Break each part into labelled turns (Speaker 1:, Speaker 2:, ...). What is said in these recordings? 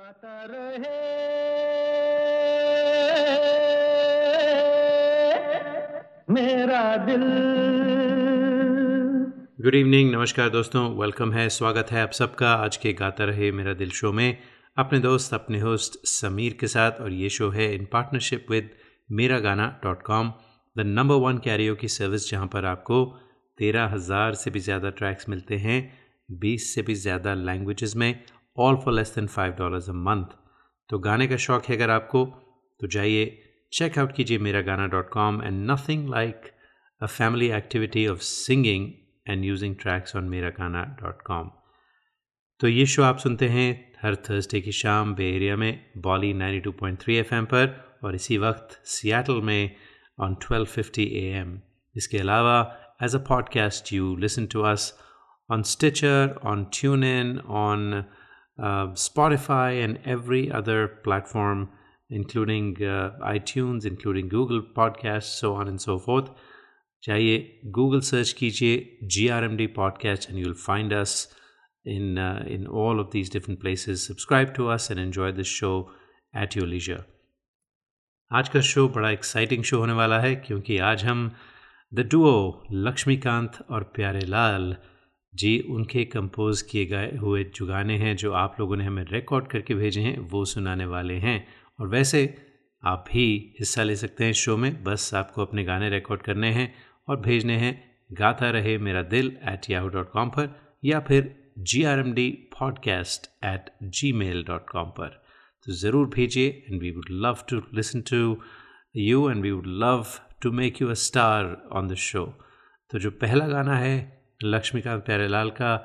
Speaker 1: गाता रहे। मेरा दिल।
Speaker 2: गुड इवनिंग नमस्कार दोस्तों वेलकम है, स्वागत है आप सबका। आज के गाता रहे मेरा दिल शो में अपने दोस्त, अपने होस्ट समीर के साथ और ये शो है इन partnership with Mera Gaana dot com the number one karaoke की सर्विस जहाँ पर आपको तेरह हज़ार से भी ज़्यादा ट्रैक्स मिलते हैं, बीस से भी ज़्यादा लैंग्वेजेस में all for less than five dollars a month तो गाने का शौक है अगर आपको तो जाइए चेकआउट कीजिए Mera Gaana dot com and nothing like a family activity of singing and using tracks on Mera Gaana dot com तो ये शो आप सुनते हैं हर थर्सडे की शाम बे एरिया में बॉली 92.3 एफएम पर और इसी वक्त सियाटल में ऑन 12:50 एएम इसके अलावा as a podcast you listen to us on Stitcher, on TuneIn, on uh, Spotify, and every other platform, including uh, iTunes, including Google Podcasts, so on and so forth. जाइए Google search कीजिए G R M D podcast and you'll find us in in all of these different places subscribe to us and enjoy this show at your leisure आज का show बड़ा exciting show होने वाला है क्योंकि आज हम द डुओ लक्ष्मीकांत और प्यारे लाल जी, उनके कंपोज किए गए हुए जो गाने हैं, जो आप लोगों ने हमें रिकॉर्ड करके भेजे हैं, वो सुनाने वाले हैं। और वैसे आप भी हिस्सा ले सकते हैं शो में, बस आपको अपने गाने रिकॉर्ड करने हैं और भेजने हैं। गाता रहे मेरा दिल एट याहू डॉट कॉम पर या फिर G R M D podcast at Gmail dot com पर। तो ज़रूर भेजिए and we would love to listen to you and we would love to make you a star on the show तो जो पहला गाना है लक्ष्मीकांत प्यारेलाल का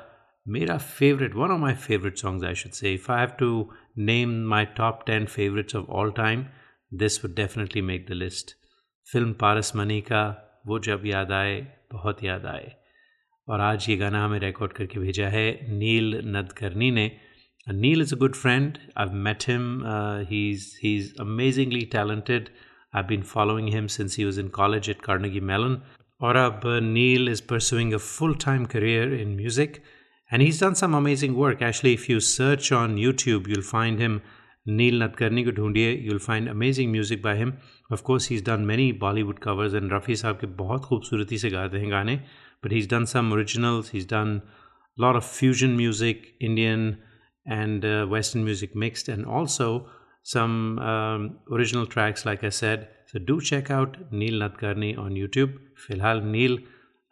Speaker 2: मेरा favourite one of my favourite songs I should say if I have to name my top ten favourites of all time this would definitely make the list film Paras Mani का वो जब याद आए बहुत याद आए और आज ये गाना हमें रिकॉर्ड करके भेजा है नील नदकर्नी ने। Neil is a good friend I met him he is amazingly talented I been following him since he was in college at Carnegie Mellon और अब Neel is pursuing a full time career in music and he's done some amazing work actually if you search on youtube you'll find him neil nadkarni ko ढूंढिए you'll find amazing music by him of course he's done many bollywood covers and rafi साहब के बहुत खूबसूरती से गाते हैं गाने but he's done some originals he's done a lot of fusion music indian and uh, western music mixed and also some um, original tracks like i said so do check out neil nadkarni on youtube. फ़िलहाल नील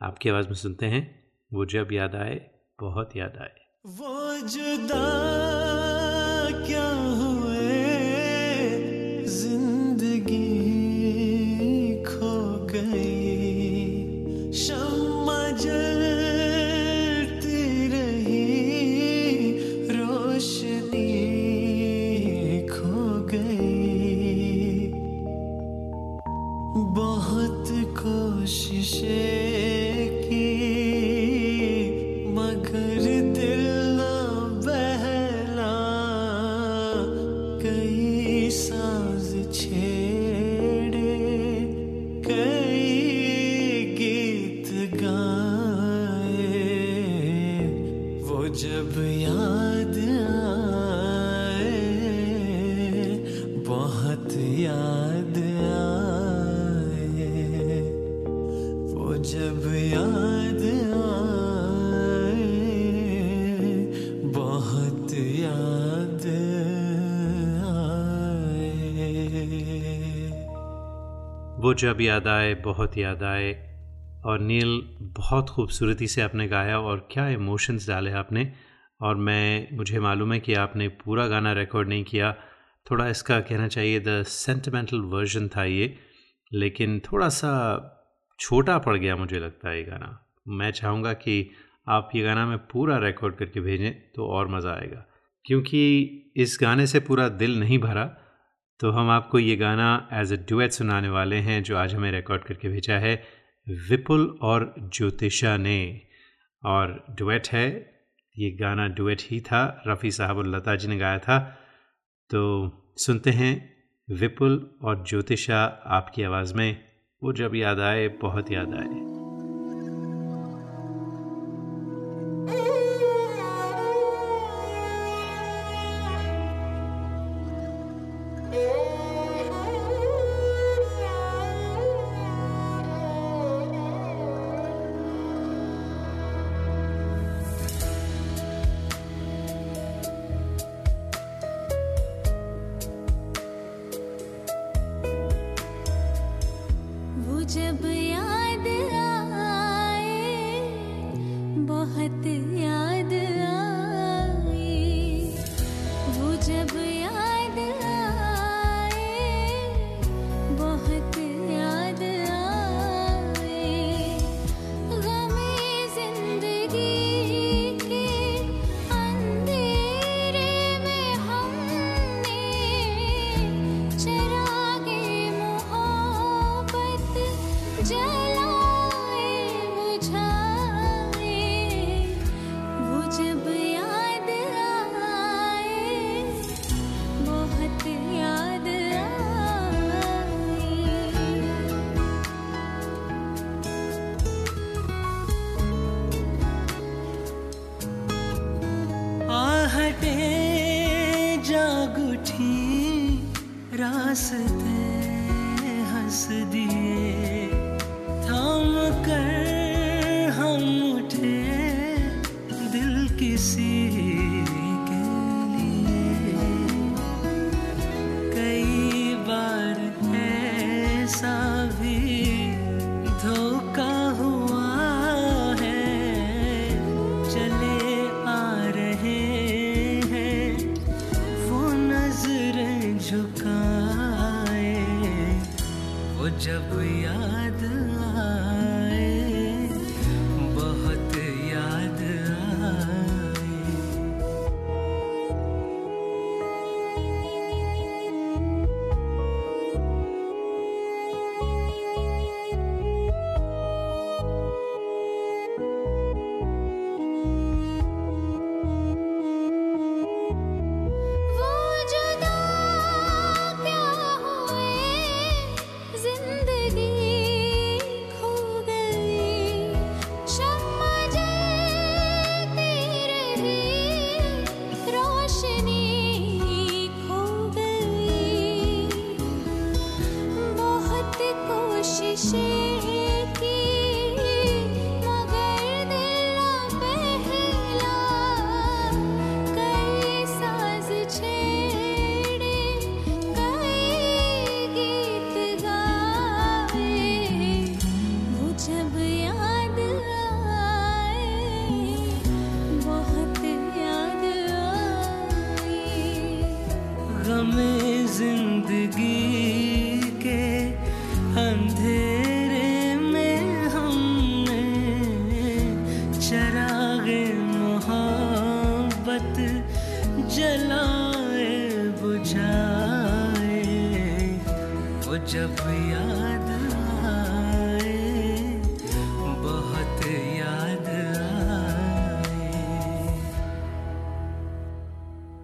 Speaker 2: आपकी आवाज़ में सुनते हैं। वो जब याद आए, बहुत याद आए।
Speaker 3: वो जुदा जब याद आए, बहुत याद आए
Speaker 2: और नील बहुत खूबसूरती से आपने गाया और क्या इमोशंस डाले आपने और मैं, मुझे मालूम है कि आपने पूरा गाना रिकॉर्ड नहीं किया। थोड़ा इसका कहना चाहिए द सेंटिमेंटल वर्जन था ये, लेकिन थोड़ा सा छोटा पड़ गया मुझे लगता है ये गाना। मैं चाहूँगा कि आप ये गाना मैं पूरा रिकॉर्ड करके भेजें तो और मज़ा आएगा, क्योंकि इस गाने से पूरा दिल नहीं भरा। तो हम आपको ये गाना एज ए डुएट सुनाने वाले हैं, जो आज हमें रिकॉर्ड करके भेजा है विपुल और ज्योतिषा ने। और डुएट है, ये गाना डुएट ही था, रफ़ी साहब और लता जी ने गाया था। तो सुनते हैं विपुल और ज्योतिषा आपकी आवाज़ में, वो जब याद आए, बहुत याद आए।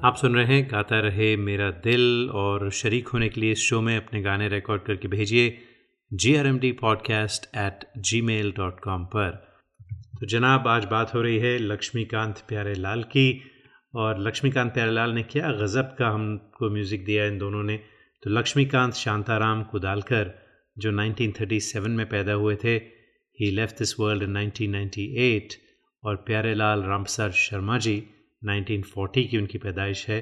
Speaker 2: आप सुन रहे हैं गाता रहे मेरा दिल और शरीक होने के लिए इस शो में अपने गाने रिकॉर्ड करके भेजिए G R M D podcast at Gmail dot com पर। तो जनाब, आज बात हो रही है लक्ष्मीकांत प्यारे लाल की और लक्ष्मीकांत प्यारे लाल ने क्या गज़ब का हमको म्यूज़िक दिया इन दोनों ने। तो लक्ष्मीकांत शांताराम कुदालकर, जो 1937 में पैदा हुए थे he left this world in 1998 और प्यारे लाल रामप्रसाद शर्मा जी 1940 की उनकी पैदाइश है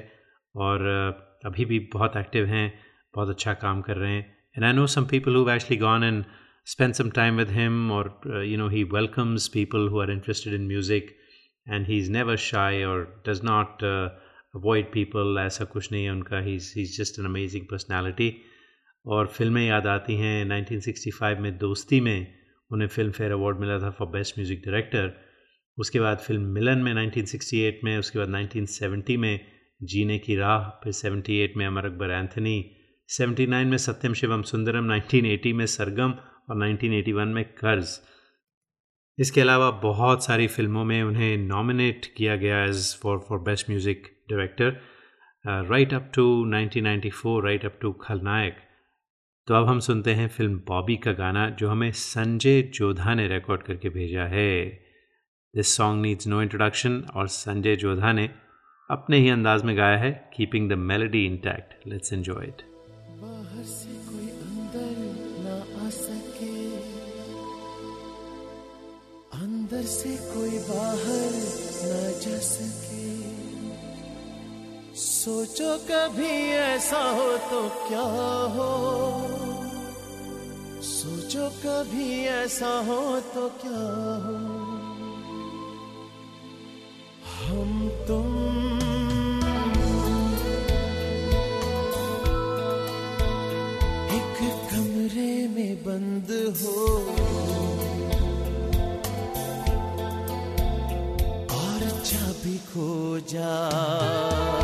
Speaker 2: और अभी भी बहुत एक्टिव हैं, बहुत अच्छा काम कर रहे हैं। And I know some people who actually gone and spend some time with him और you know he welcomes people who are interested in music and he is never shy और डज नॉट अवॉइड पीपल ऐसा कुछ नहीं है उनका। He he is just an amazing personality और फ़िल्में याद आती हैं। 1965 में दोस्ती में उन्हें फ़िल्म फेयर अवार्ड मिला था फॉर बेस्ट म्यूज़िक डायरेक्टर उसके बाद फ़िल्म मिलन में 1968 में, उसके बाद 1970 में, जीने की राह, फिर 78 में अमर अकबर एंथनी 79 में सत्यम शिवम सुंदरम 1980 में सरगम और 1981 में कर्ज। इसके अलावा बहुत सारी फ़िल्मों में उन्हें नॉमिनेट किया गया as for for best music director right up to 1994 right up to Khalnayak. तो अब हम सुनते हैं फ़िल्म बॉबी का गाना, जो हमें संजय जोधा ने रिकॉर्ड करके भेजा है। This song needs no introduction और संजय जोधा ने अपने ही अंदाज में गाया है keeping the melody intact let's enjoy it
Speaker 4: बाहर से कोई अंदर आ सके। से कोई बाहर ना जा सके। सोचो कभी ऐसा हो तो क्या हो? सोचो कभी ऐसा हो तो क्या हो? जा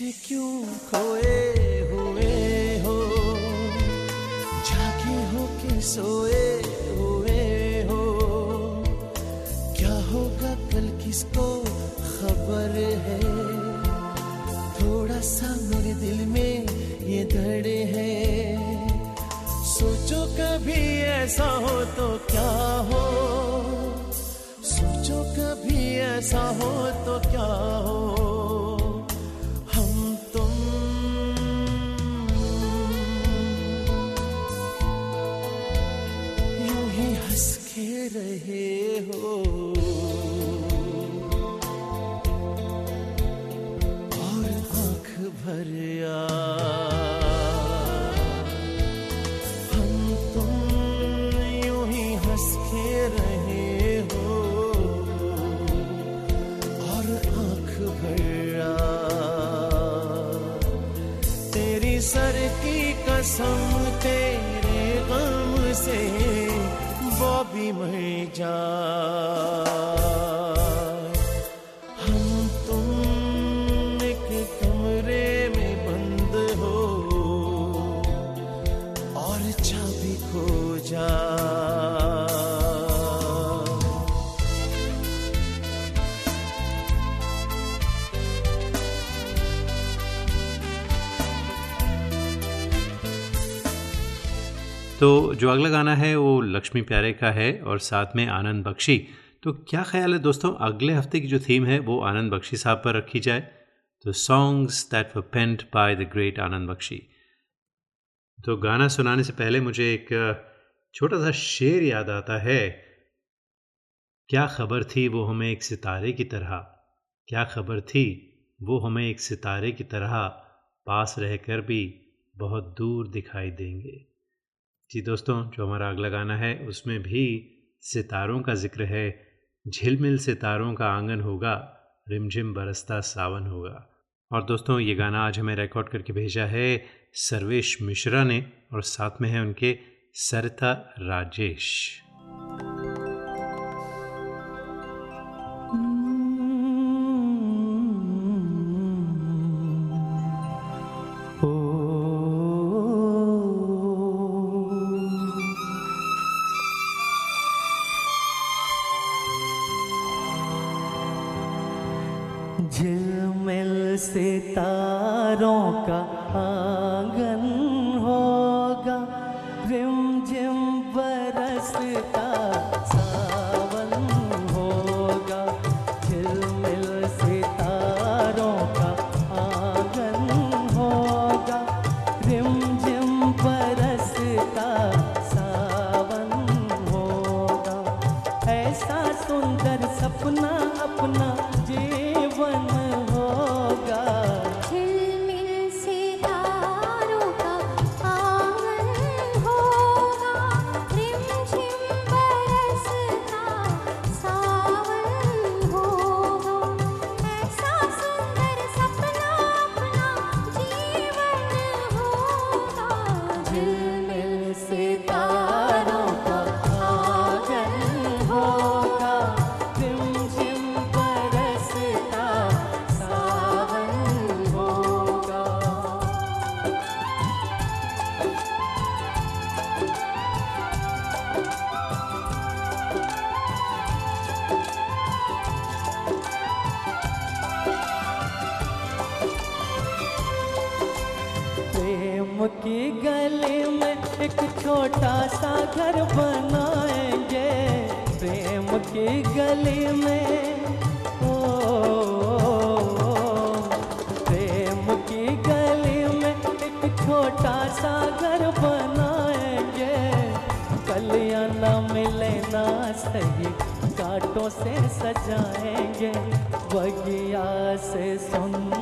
Speaker 4: ऐसे क्यों खोए? भी मैं जा
Speaker 2: तो जो अगला गाना है वो लक्ष्मी प्यारे का है और साथ में आनंद बख्शी। तो क्या ख्याल है दोस्तों, अगले हफ़्ते की जो थीम है वो आनंद बख्शी साहब पर रखी जाए। तो songs that were penned by the great Anand Bakshi. तो गाना सुनाने से पहले मुझे एक छोटा सा शेर याद आता है। क्या खबर थी वो हमें एक सितारे की तरह। क्या खबर थी वो हमें एक सितारे की तरह। पास रहकर भी बहुत दूर दिखाई देंगे। जी दोस्तों, जो हमारा अगला गाना है, उसमें भी सितारों का ज़िक्र है। झिलमिल सितारों का आँगन होगा, रिमझिम बरसता सावन होगा। और दोस्तों, ये गाना आज हमें रिकॉर्ड करके भेजा है सर्वेश मिश्रा ने और साथ में है उनके सरिता राजेश।
Speaker 4: सितारों का
Speaker 5: एक छोटा सा घर बनाएँगे। प्रेम की गली में ओ, प्रेम की गली में एक छोटा सा घर बनाएँगे। कलियाँ न मिले ना सही कांटों से सजाएँगे बगिया से सुंदर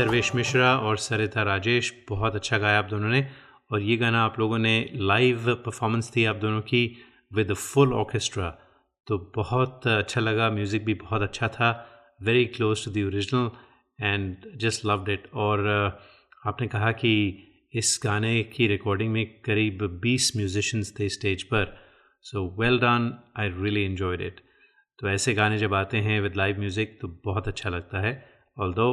Speaker 2: सर्वेश मिश्रा और सरिता राजेश बहुत अच्छा गाया आप दोनों ने। और ये गाना आप लोगों ने लाइव परफॉर्मेंस थी आप दोनों की विद फुल ऑर्केस्ट्रा तो बहुत अच्छा लगा म्यूज़िक भी बहुत अच्छा था very close to the original and just loved it और uh, आपने कहा कि इस गाने की रिकॉर्डिंग में करीब 20 म्यूजिशंस थे स्टेज पर। So well done I really enjoyed it तो ऐसे गाने जब आते हैं विद लाइव म्यूज़िक तो बहुत अच्छा लगता है। ऑल दो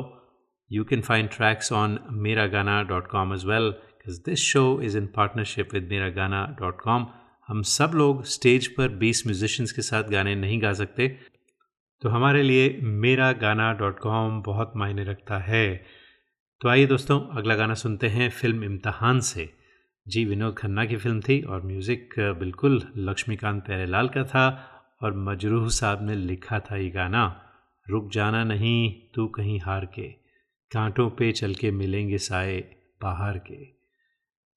Speaker 2: you can find tracks on miragana.com as well because this show is in partnership with miragana.com हम सब लोग स्टेज पर 20 म्यूजिशियंस के साथ गाने नहीं गा सकते। तो हमारे लिए मेरा गाना डॉट कॉम बहुत मायने रखता है। तो आइए दोस्तों, अगला गाना सुनते हैं फ़िल्म इम्तहान से। जी, विनोद खन्ना की फ़िल्म थी और म्यूज़िक बिल्कुल लक्ष्मीकांत प्यारेलाल का था और मजरूह साहब ने लिखा था ये गाना, रुक जाना नहीं, तू कहीं हार के। कांटों पे चल के मिलेंगे साए बाहर के।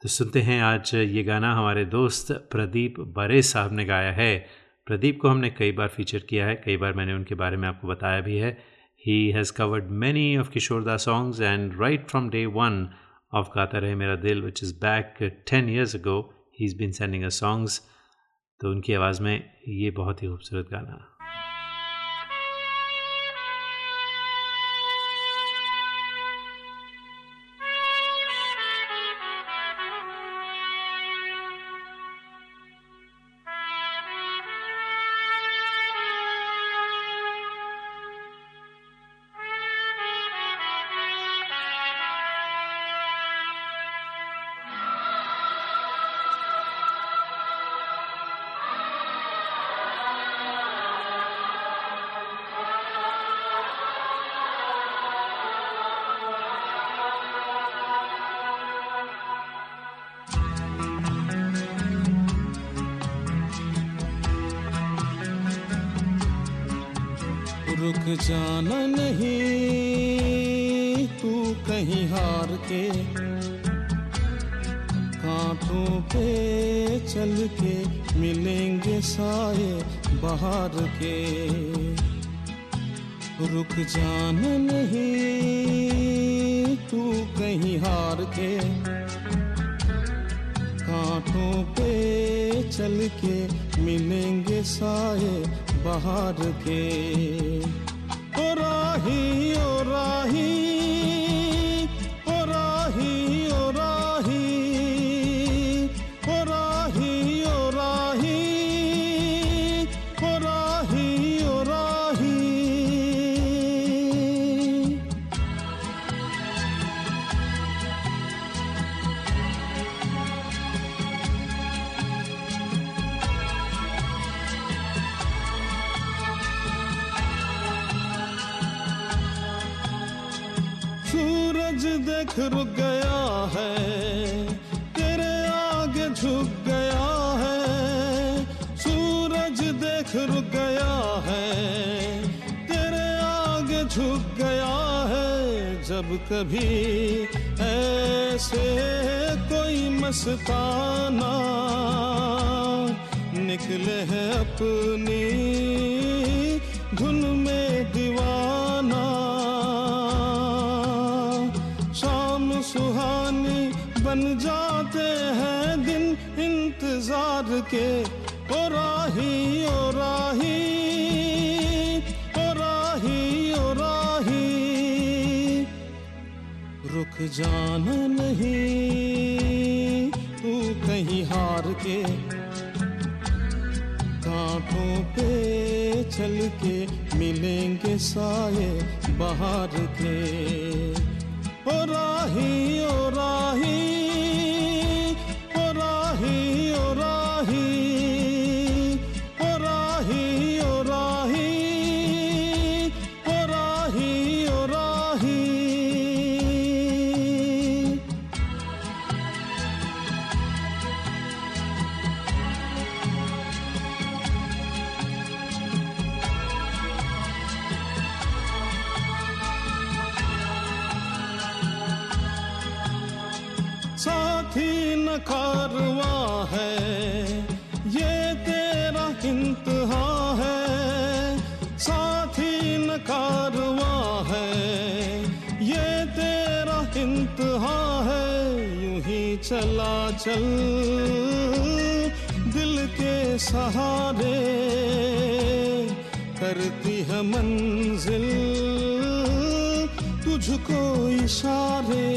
Speaker 2: तो सुनते हैं आज ये गाना हमारे दोस्त प्रदीप बरे साहब ने गाया है। प्रदीप को हमने कई बार फीचर किया है, कई बार मैंने उनके बारे में आपको बताया भी है। He has covered many of Kishoreda's songs and right from day one of Gaata Rahe Mera Dil which is back ten years ago he is been sending a songs तो उनकी आवाज़ में ये बहुत ही खूबसूरत गाना।
Speaker 6: जाना नहीं, तू कहीं हार के कांटों पे चल के मिलेंगे साए बाहर के। रुक जाना नहीं, तू कहीं हार के कांटों पे चल के मिलेंगे साए बाहर के। जब कभी ऐसे कोई मस्ताना निकले हैं अपनी धुन में दीवाना। शाम सुहानी बन जाते हैं दिन इंतज़ार के और राही रुक जाना नहीं, तू कहीं हार के कांटों पे चल के मिलेंगे साए बाहर के। ओ राही ओ राही कारवा है, ये तेरा इंतहा है। साथी न कारवा है, ये तेरा इंतहा है। यूँ ही चला चल दिल के सहारे, करती है मंजिल तुझको इशारे।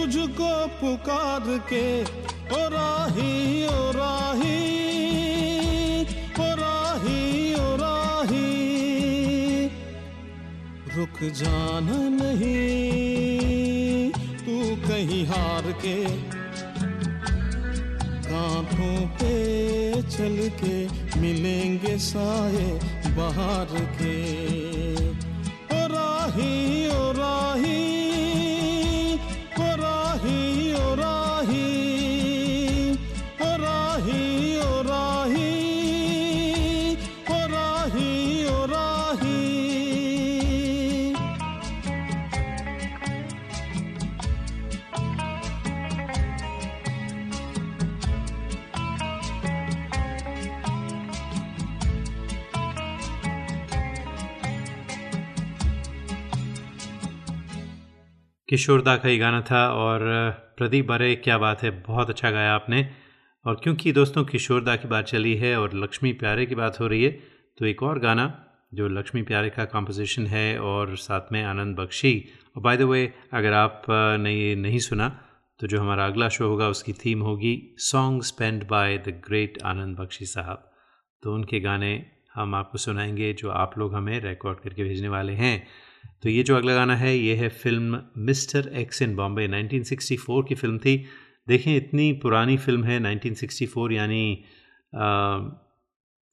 Speaker 6: तुझको पुकार के, ओ राही ओ राही ओ राही ओ राही। रुक जाना नहीं, तू कहीं हार के। कांटों पे चल के मिलेंगे साए बाहर के।
Speaker 2: किशोरदा का ही गाना था और प्रदीप बरे क्या बात है बहुत अच्छा गाया आपने। और क्योंकि दोस्तों किशोरदा की बात चली है और लक्ष्मी प्यारे की बात हो रही है तो एक और गाना जो लक्ष्मी प्यारे का कंपोजिशन है और साथ में आनंद बख्शी। और बाय द वे अगर आप अ, ये नहीं सुना तो जो हमारा अगला शो होगा उसकी थीम होगी song spend by the great Anand Bakshi sahab. तो उनके गाने हम आपको सुनाएँगे जो आप लोग हमें रिकॉर्ड करके भेजने वाले हैं। तो ये जो अगला गाना है, ये है film mister X in Bombay 1964 की फ़िल्म थी। देखें, इतनी पुरानी फ़िल्म है 1964 यानी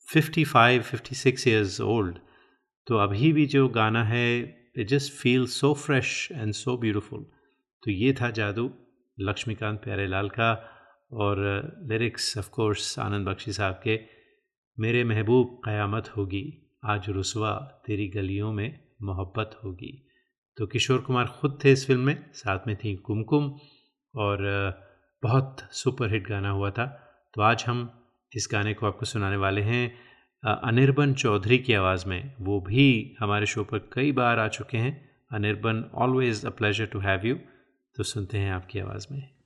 Speaker 2: fifty five fifty six years old तो अभी भी जो गाना है it just feel so fresh and so beautiful तो ये था जादू, लक्ष्मीकांत प्यारेलाल का, और lyrics of course Anand Bakshi sahab के। मेरे महबूब, क़यामत होगी, आज रुसवा तेरी गलियों में। मोहब्बत होगी। तो किशोर कुमार ख़ुद थे इस फ़िल्म में, साथ में थी कुमकुम और बहुत सुपर हिट गाना हुआ था। तो आज हम इस गाने को आपको सुनाने वाले हैं अनिर्बन चौधरी की आवाज़ में। वो भी हमारे शो पर कई बार आ चुके हैं। Anirban always a pleasure to have you तो सुनते हैं आपकी आवाज़ में।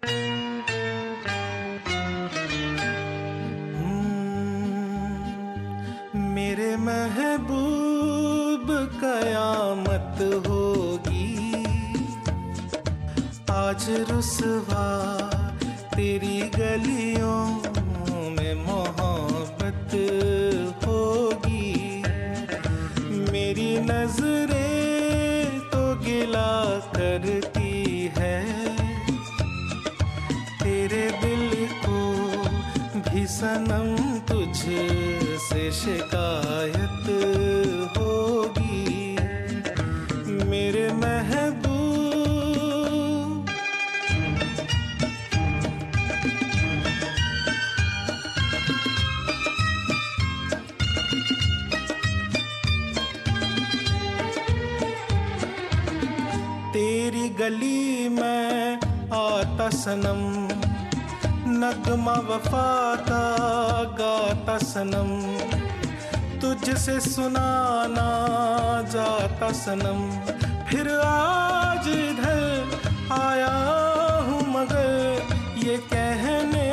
Speaker 7: होगी। आज रुसवा तेरी गलियों सनम। नगमा वफा का गाता सनम। तुझसे सुनाना जाता सनम। फिर आज इधर आया हूँ मगर ये कहने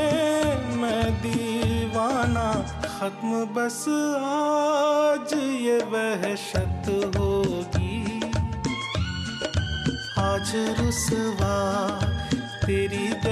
Speaker 7: मैं दीवाना। खत्म बस आज ये वहशत होगी। आज रुसवा तेरी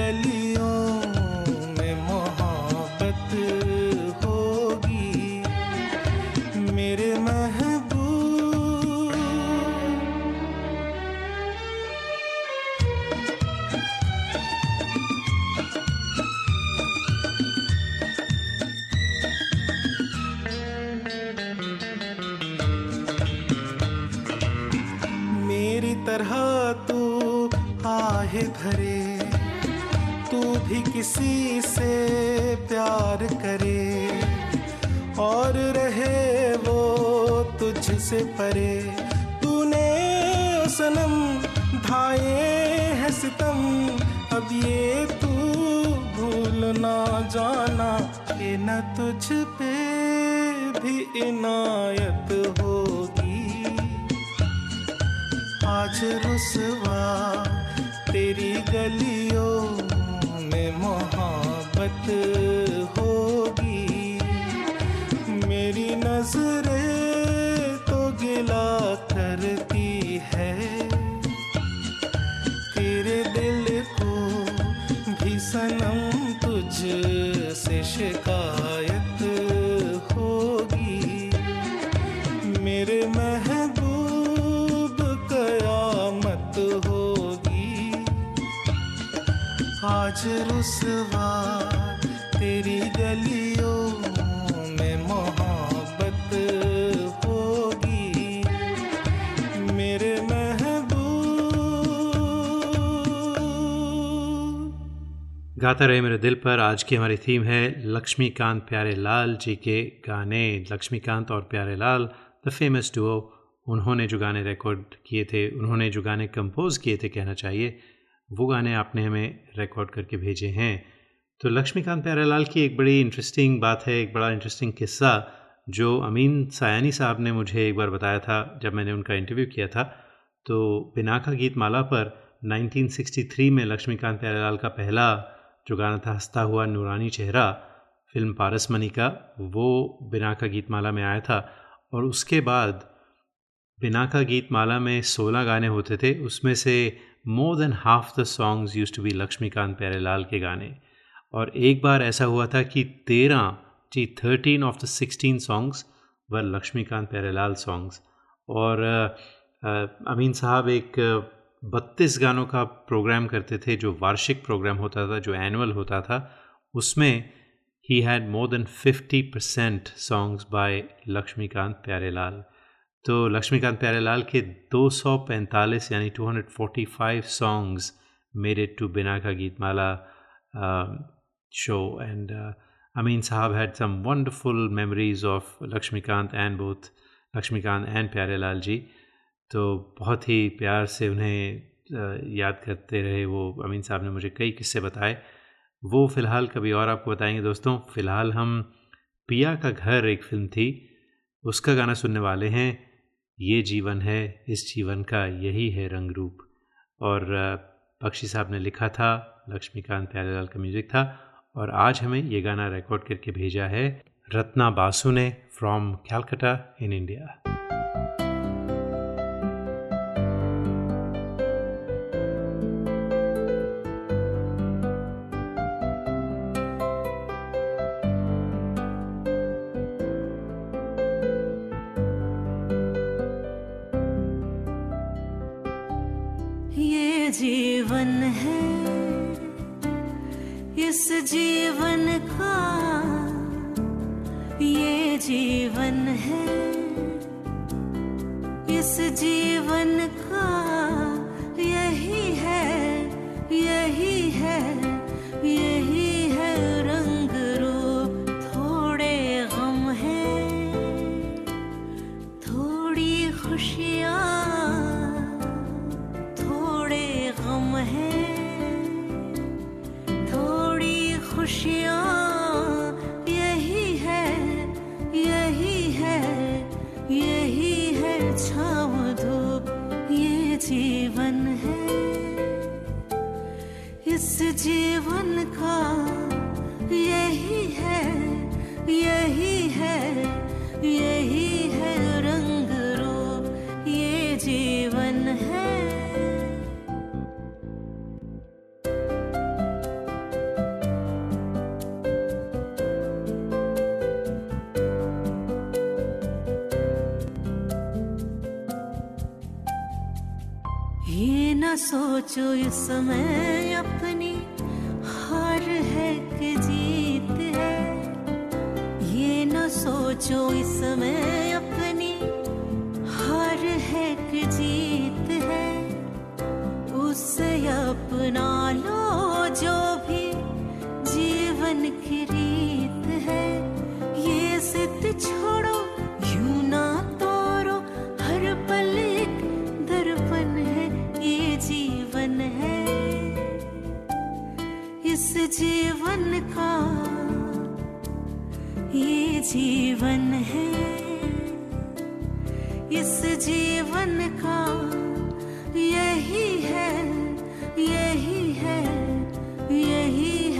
Speaker 7: आज रुसवा तेरी गलियों में मोहब्बत होगी। मेरे महबूब।
Speaker 2: गाता रहे मेरे दिल पर, आज की हमारी थीम है लक्ष्मीकांत प्यारे लाल जी के गाने। लक्ष्मीकांत और प्यारे लाल द फ़ेमस डुओ उन्होंने जो गाने रिकॉर्ड किए थे, उन्होंने जो गाने कंपोज किए थे, कहना चाहिए वो गाने आपने हमें रिकॉर्ड करके भेजे हैं। तो लक्ष्मीकांत प्यारेलाल की एक बड़ी इंटरेस्टिंग बात है, एक बड़ा इंटरेस्टिंग किस्सा, जो अमीन सायानी साहब ने मुझे एक बार बताया था जब मैंने उनका इंटरव्यू किया था। तो बिनाका गीत माला पर 1963 में लक्ष्मीकांत प्यारेलाल का पहला जो गाना था, हंसता हुआ नूरानी चेहरा, फ़िल्म पारस मनी का, वो बिनाका गीत माला में आया था। और उसके बाद बिनाका गीत माला में 16 गाने होते थे, उसमें से more than half the songs use to be Laxmikant Pyarelal के गाने और एक बार ऐसा हुआ था कि तेरह, जी thirteen of the sixteen songs were Laxmikant Pyarelal songs और अमीन साहब एक बत्तीस गानों का प्रोग्राम करते थे, जो वार्षिक प्रोग्राम होता था, जो एनुअल होता था, उसमें he had more than fifty percent songs by Laxmikant Pyarelal तो लक्ष्मीकांत प्यारेलाल के 245 यानी 245 songs made it to Binaca Geetmala and uh, Amin Sahab had some wonderful memories of Lakshmikant and both Lakshmikant and प्यारे लाल जी। तो बहुत ही प्यार से उन्हें याद करते रहे वो अमीन साहब ने मुझे कई किस्से बताए। वो फ़िलहाल कभी और आपको बताएँगे दोस्तों। फ़िलहाल हम पिया का घर एक फ़िल्म थी उसका गाना सुनने वाले हैं। ये जीवन है, इस जीवन का यही है रंग रूप और पक्षी साहब ने लिखा था, लक्ष्मीकांत प्यारेलाल का म्यूज़िक था, और आज हमें ये गाना रिकॉर्ड करके भेजा है रत्ना बासु ने फ्रॉम कैलकटा इन इंडिया
Speaker 8: सोचो इस समय जीवन का ये जीवन है। इस जीवन का यही है यही है यही है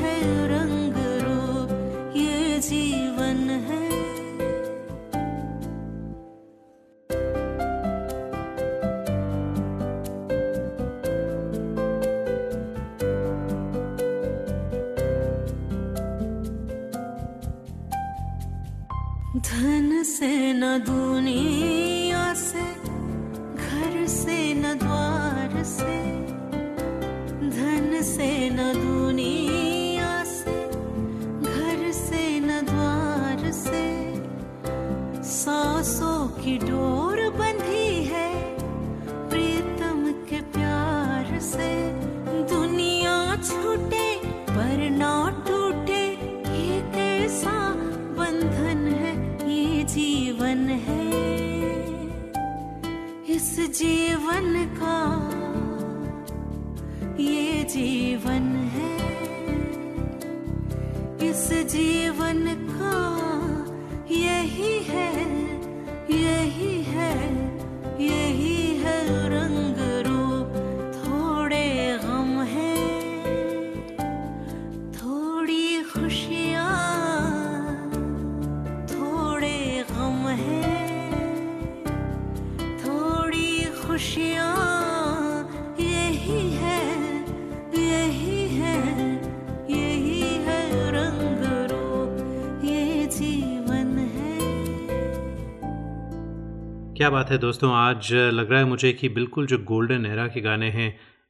Speaker 2: क्या बात है दोस्तों? आज लग रहा है मुझे कि बिल्कुल जो गोल्डन एरा के गाने हैं,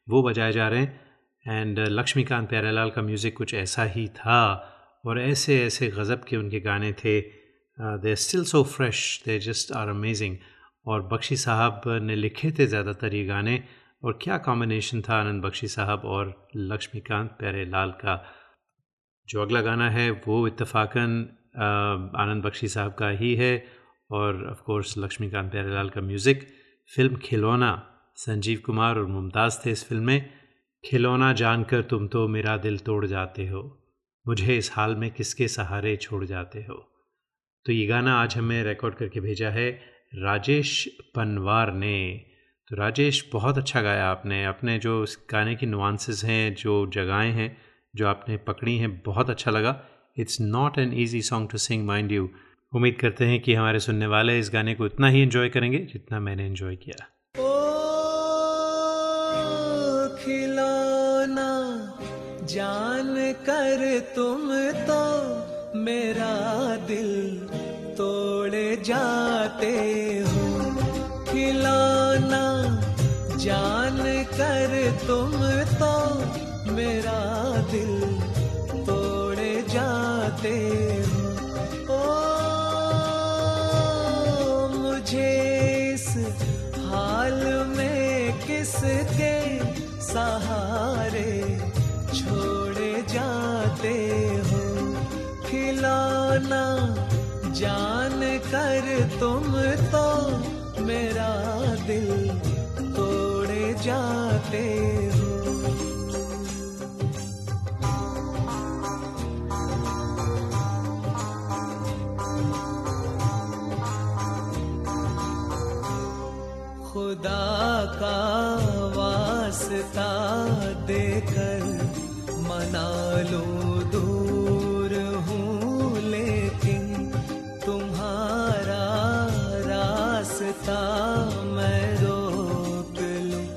Speaker 2: वो बजाए जा रहे हैं। एंड लक्ष्मीकांत प्यारेलाल का म्यूज़िक कुछ ऐसा ही था। और ऐसे ऐसे गज़ब के उनके गाने थे। They still so fresh they just are amazing और बख्शी साहब ने लिखे थे ज़्यादातर ये गाने। और क्या कॉम्बिनेशन था आनंद बख्शी साहब और लक्ष्मीकांत प्यारेलाल का। जो अगला गाना है, वो इत्तेफाकन आनंद बख्शी साहब का ही है। और ऑफ़ कोर्स लक्ष्मीकांत प्यारेलाल का म्यूज़िक फ़िल्म खिलौना संजीव कुमार और मुमताज़ थे इस फ़िल्म में. खिलौना जानकर तुम तो मेरा दिल तोड़ जाते हो। मुझे इस हाल में किसके सहारे छोड़ जाते हो? तो ये गाना आज हमें रिकॉर्ड करके भेजा है राजेश पनवार ने। तो राजेश, बहुत अच्छा गाया आपने। अपने जो इस गाने की नुआंसेस हैं, जो जगहें हैं, जो आपने पकड़ी हैं, बहुत अच्छा लगा। It's not an easy song to sing mind you उम्मीद करते हैं कि हमारे सुनने वाले इस गाने को इतना ही एंजॉय करेंगे जितना मैंने एंजॉय किया।
Speaker 3: ओ, खिलौना, जान कर तुम तो मेरा दिल तोड़े जाते हो। खिलौना, जान कर तुम तो मेरा दिल तोड़े जाते हो किसके सहारे छोड़े जाते हो। खिलौना जान कर तुम तो मेरा दिल तोड़े जाते हो। खुदा का वास्ता देकर मना लो, दूर हूँ लेकिन तुम्हारा रास्ता मैं रोक लूँ।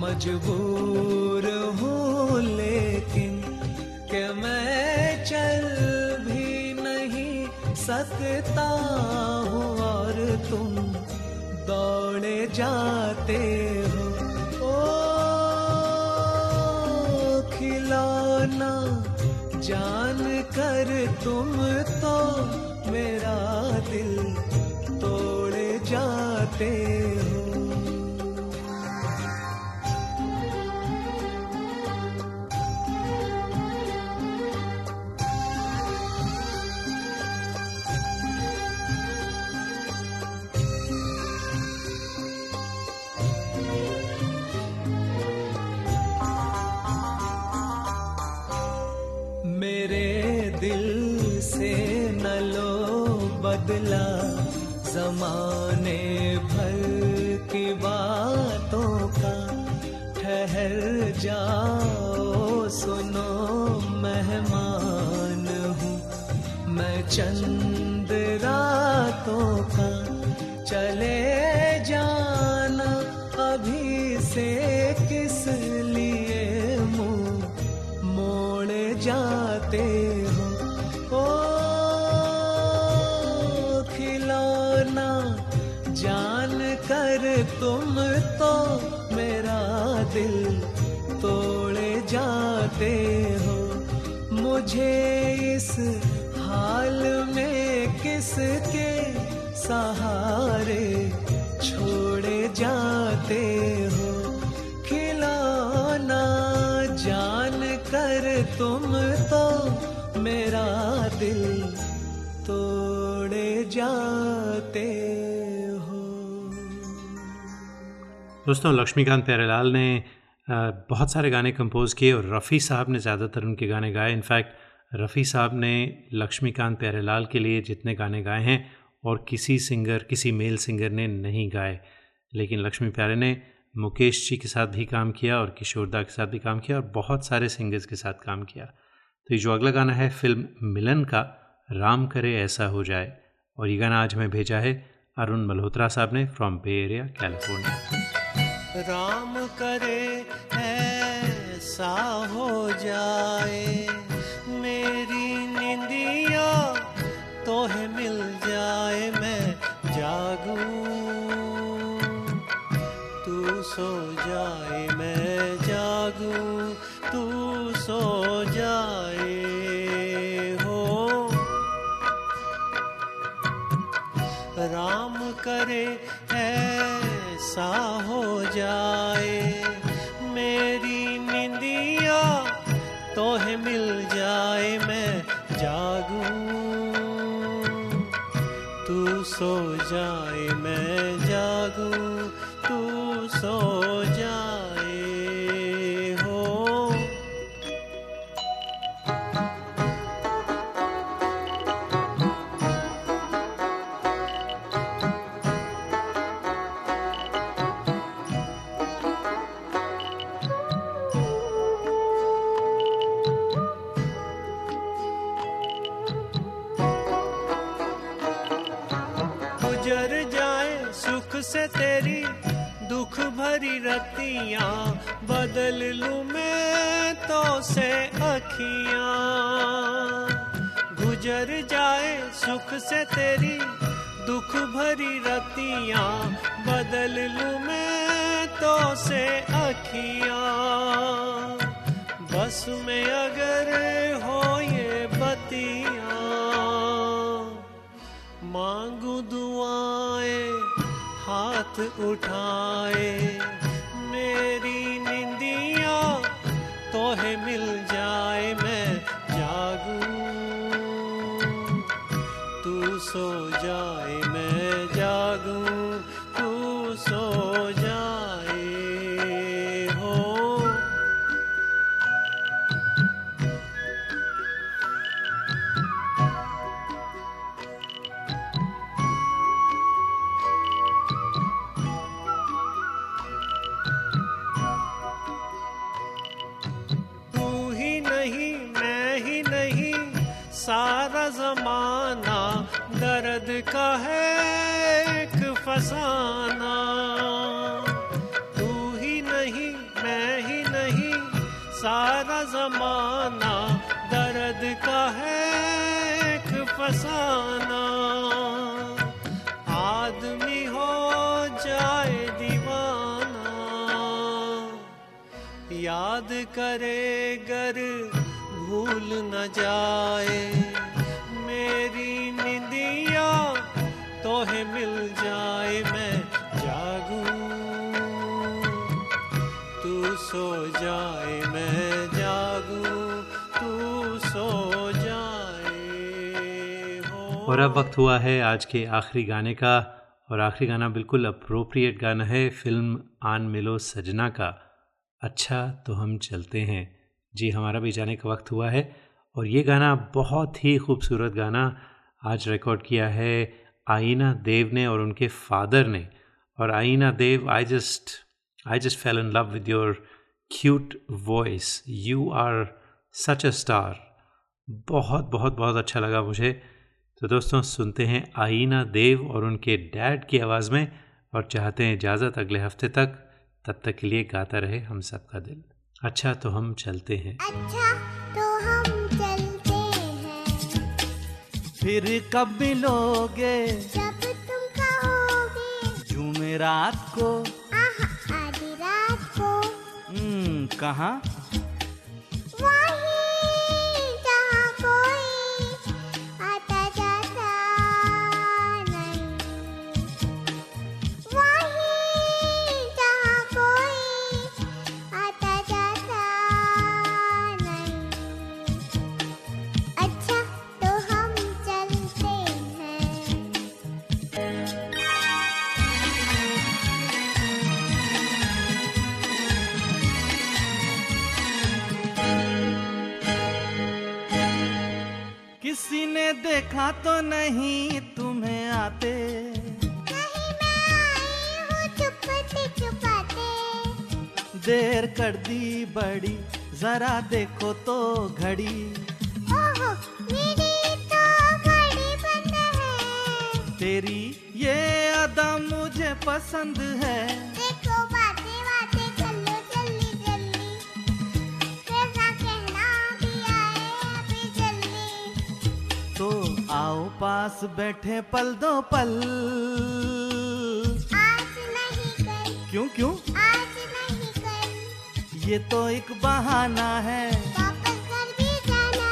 Speaker 3: मजबूर हूँ लेकिन कि मैं चल भी नहीं सकता हूँ? और तुम दौड़े जाते हो खिलौना जान कर तुम तो मेरा दिल तोड़ जाते हो। चंद रातों का चले जाना अभी से किस लिए मुँह मोड़ जाते हो? ओ, खिलौना जान कर तुम तो मेरा दिल तोड़े जाते हो। मुझे इस हाल में किसके सहारे छोड़े जाते हो? खिलौना जान कर तुम तो मेरा दिल तोड़े जाते हो।
Speaker 2: दोस्तों, लक्ष्मीकांत प्यारेलाल ने बहुत सारे गाने कंपोज किए और रफ़ी साहब ने ज़्यादातर उनके गाने गाए। इनफैक्ट रफ़ी साहब ने लक्ष्मीकांत प्यारेलाल के लिए जितने गाने गाए हैं और किसी सिंगर, किसी मेल सिंगर ने नहीं गाए, लेकिन लक्ष्मी प्यारे ने मुकेश जी के साथ भी काम किया और किशोरदा के साथ भी काम किया और बहुत सारे सिंगर्स के साथ काम किया। तो ये जो अगला गाना है फ़िल्म मिलन का, राम करे ऐसा हो जाए, और ये गाना आज हमें भेजा है अरुण मल्होत्रा साहब ने from Bay Area California
Speaker 3: Ram करे ऐसा हो जाए। मेरी निंदिया तो मिल जाए, मैं जागूं। तू सो जाए, मैं जागूं। तू सो जाए, हो। राम करे, ऐसा हो जाए। तो है मिल जाए मैं जागूं। तू सो जाए से
Speaker 9: तेरी दुख भरी रतिया बदल लू मैं तो से अखिया। बस में अगर हो ये बतियाँ मांगू दुआएँ, हाथ उठाए, मेरी निंदिया तोहे मिल जाए, मैं तू सो
Speaker 2: हुआ है आज के आखिरी गाने का, और आखिरी गाना बिल्कुल अप्रोप्रिएट गाना है, फ़िल्म आन मिलो सजना का। अच्छा तो हम चलते हैं। जी, हमारा भी जाने का वक्त हुआ है, और ये गाना बहुत ही खूबसूरत गाना आज रिकॉर्ड किया है आईना देव ने और उनके फादर ने। और Aaina Dev I just I just fell in love with your cute voice you are such a star बहुत बहुत बहुत अच्छा लगा मुझे। तो दोस्तों सुनते हैं आईना देव और उनके डैड की आवाज़ में और चाहते हैं इजाज़त अगले हफ़्ते तक। तब तक के लिए गाता रहे हम सबका दिल। अच्छा तो हम चलते हैं।
Speaker 10: अच्छा तो हम चलते हैं।
Speaker 6: फिर कब मिलोगे?
Speaker 10: जब तुम कहोगे।
Speaker 6: जुमेरात को।
Speaker 10: आहा आधी रात को।
Speaker 6: हम्म, कहाँ? किसी ने देखा तो नहीं तुम्हें आते।
Speaker 10: नहीं मैं आई हूँ छुपते छुपाते
Speaker 6: देर कर दी बड़ी जरा देखो तो घड़ी।
Speaker 10: ओहो मेरी तो घड़ी बंद है।
Speaker 6: तेरी ये अदा मुझे पसंद है। पास बैठे पल दो पल।
Speaker 10: आज नहीं कल।
Speaker 6: क्यों क्यों?
Speaker 10: आज नहीं कल।
Speaker 6: ये तो एक बहाना है।
Speaker 10: वापस घर भी जाना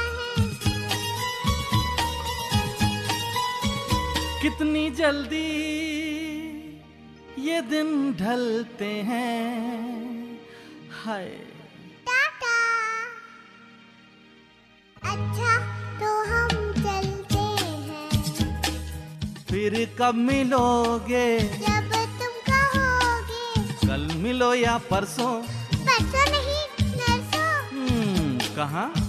Speaker 10: है।
Speaker 6: कितनी जल्दी ये दिन ढलते हैं। हाय। फिर कब मिलोगे?
Speaker 10: जब तुम कहोगे।
Speaker 6: कल मिलो या परसों?
Speaker 10: परसों नहीं नरसों।
Speaker 6: हम्म, कहाँ?